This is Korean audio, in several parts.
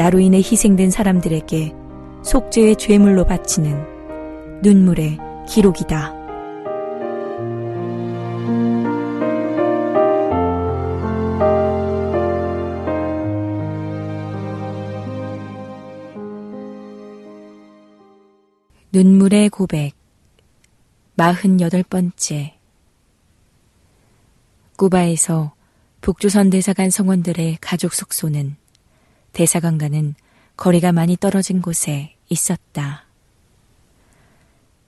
나로 인해 희생된 사람들에게 속죄의 죄물로 바치는 눈물의 기록이다. 눈물의 고백 48번째 꾸바에서 북조선 대사관 성원들의 가족 숙소는 대사관과는 거리가 많이 떨어진 곳에 있었다.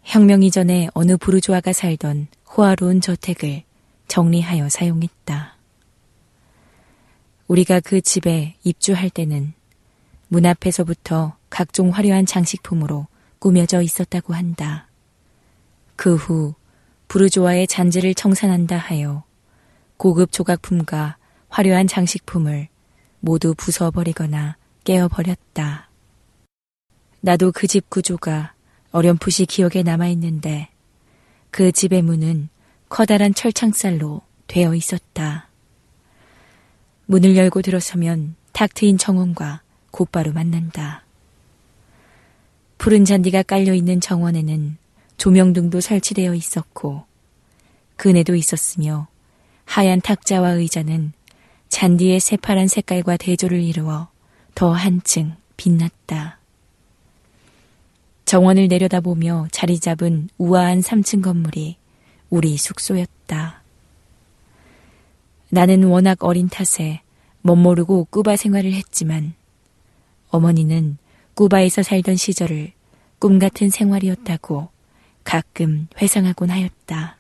혁명 이전에 어느 부르주아가 살던 호화로운 저택을 정리하여 사용했다. 우리가 그 집에 입주할 때는 문 앞에서부터 각종 화려한 장식품으로 꾸며져 있었다고 한다. 그 후 부르조아의 잔재를 청산한다 하여 고급 조각품과 화려한 장식품을 모두 부숴버리거나 깨어버렸다. 나도 그 집 구조가 어렴풋이 기억에 남아있는데 그 집의 문은 커다란 철창살로 되어 있었다. 문을 열고 들어서면 탁 트인 정원과 곧바로 만난다. 푸른 잔디가 깔려 있는 정원에는 조명등도 설치되어 있었고 그네도 있었으며 하얀 탁자와 의자는 잔디의 새파란 색깔과 대조를 이루어 더 한층 빛났다. 정원을 내려다보며 자리 잡은 우아한 3층 건물이 우리 숙소였다. 나는 워낙 어린 탓에 멋모르고 꾸바 생활을 했지만 어머니는 꾸바에서 살던 시절을 꿈 같은 생활이었다고 가끔 회상하곤 하였다.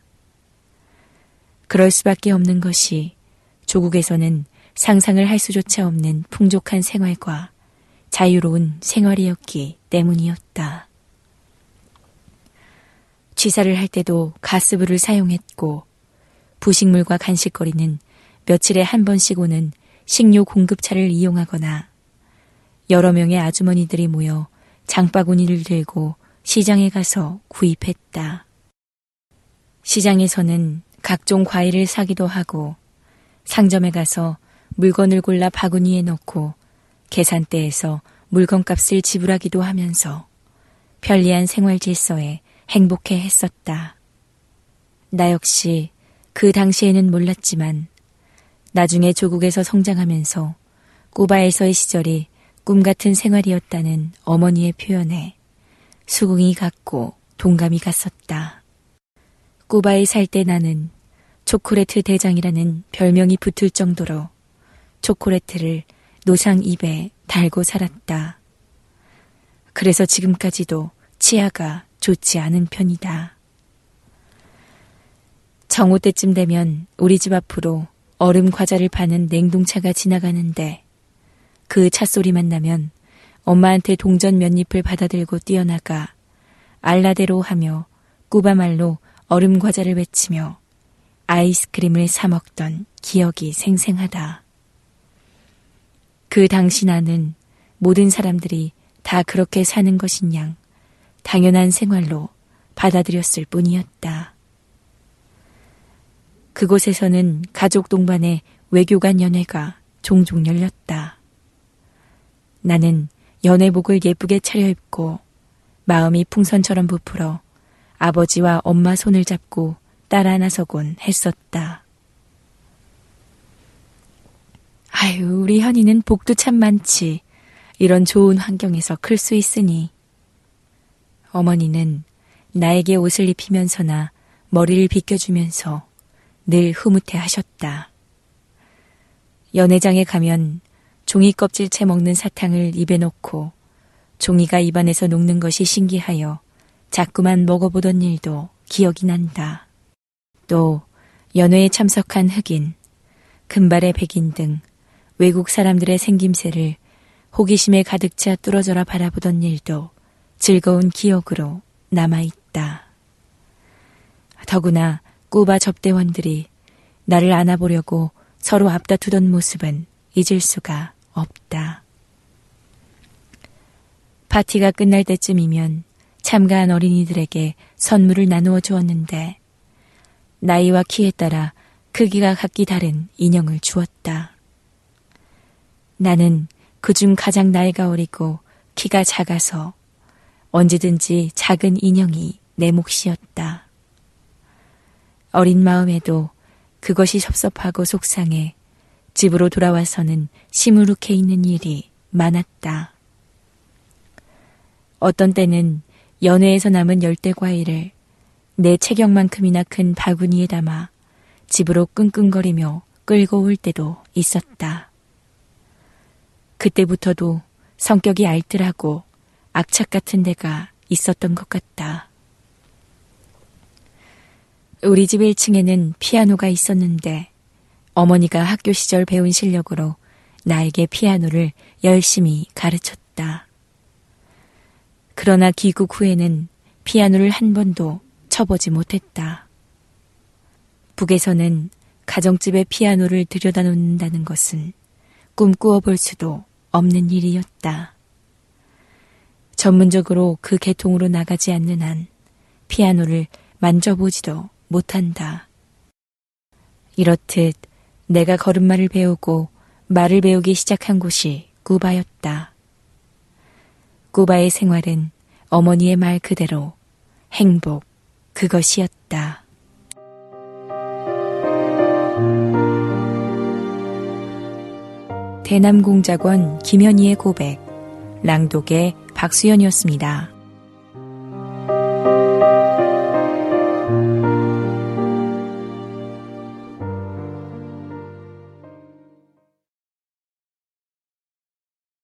그럴 수밖에 없는 것이 조국에서는 상상을 할 수조차 없는 풍족한 생활과 자유로운 생활이었기 때문이었다. 취사를 할 때도 가스불을 사용했고 부식물과 간식거리는 며칠에 한 번씩 오는 식료 공급차를 이용하거나 여러 명의 아주머니들이 모여 장바구니를 들고 시장에 가서 구입했다. 시장에서는 각종 과일을 사기도 하고 상점에 가서 물건을 골라 바구니에 넣고 계산대에서 물건값을 지불하기도 하면서 편리한 생활 질서에 행복해 했었다. 나 역시 그 당시에는 몰랐지만 나중에 조국에서 성장하면서 꾸바에서의 시절이 꿈 같은 생활이었다는 어머니의 표현에 수긍이 갔고 동감이 갔었다. 꾸바에 살 때 나는 초콜레트 대장이라는 별명이 붙을 정도로 초콜레트를 노상 입에 달고 살았다. 그래서 지금까지도 치아가 좋지 않은 편이다. 정오 때쯤 되면 우리 집 앞으로 얼음 과자를 파는 냉동차가 지나가는데 그 찻소리만 나면 엄마한테 동전 몇 잎을 받아들고 뛰어나가 알라데로 하며 꾸바말로 얼음 과자를 외치며 아이스크림을 사 먹던 기억이 생생하다. 그 당시 나는 모든 사람들이 다 그렇게 사는 것인 양 당연한 생활로 받아들였을 뿐이었다. 그곳에서는 가족 동반의 외교관 연회가 종종 열렸다. 나는 연회복을 예쁘게 차려입고 마음이 풍선처럼 부풀어 아버지와 엄마 손을 잡고 따라 나서곤 했었다. 아유, 우리 현이는 복도 참 많지. 이런 좋은 환경에서 클 수 있으니. 어머니는 나에게 옷을 입히면서나 머리를 빗겨주면서 늘 흐뭇해 하셨다. 연회장에 가면 종이 껍질 채 먹는 사탕을 입에 넣고 종이가 입안에서 녹는 것이 신기하여 자꾸만 먹어보던 일도 기억이 난다. 또 연회에 참석한 흑인, 금발의 백인 등 외국 사람들의 생김새를 호기심에 가득 차 뚫어져라 바라보던 일도 즐거운 기억으로 남아있다. 더구나 꾸바 접대원들이 나를 안아보려고 서로 앞다투던 모습은 잊을 수가 없다. 파티가 끝날 때쯤이면 참가한 어린이들에게 선물을 나누어 주었는데 나이와 키에 따라 크기가 각기 다른 인형을 주었다. 나는 그중 가장 나이가 어리고 키가 작아서 언제든지 작은 인형이 내 몫이었다. 어린 마음에도 그것이 섭섭하고 속상해 집으로 돌아와서는 시무룩해 있는 일이 많았다. 어떤 때는 연회에서 남은 열대 과일을 내 체격만큼이나 큰 바구니에 담아 집으로 끙끙거리며 끌고 올 때도 있었다. 그때부터도 성격이 알뜰하고 악착 같은 데가 있었던 것 같다. 우리 집 1층에는 피아노가 있었는데 어머니가 학교 시절 배운 실력으로 나에게 피아노를 열심히 가르쳤다. 그러나 귀국 후에는 피아노를 한 번도 쳐보지 못했다. 북에서는 가정집에 피아노를 들여다 놓는다는 것은 꿈꾸어 볼 수도 없는 일이었다. 전문적으로 그 계통으로 나가지 않는 한 피아노를 만져보지도 못한다. 이렇듯 내가 걸음마를 배우고 말을 배우기 시작한 곳이 구바였다. 구바의 생활은 어머니의 말 그대로 행복, 그것이었다. 대남공작원 김현희의 고백, 랑독의 박수연이었습니다.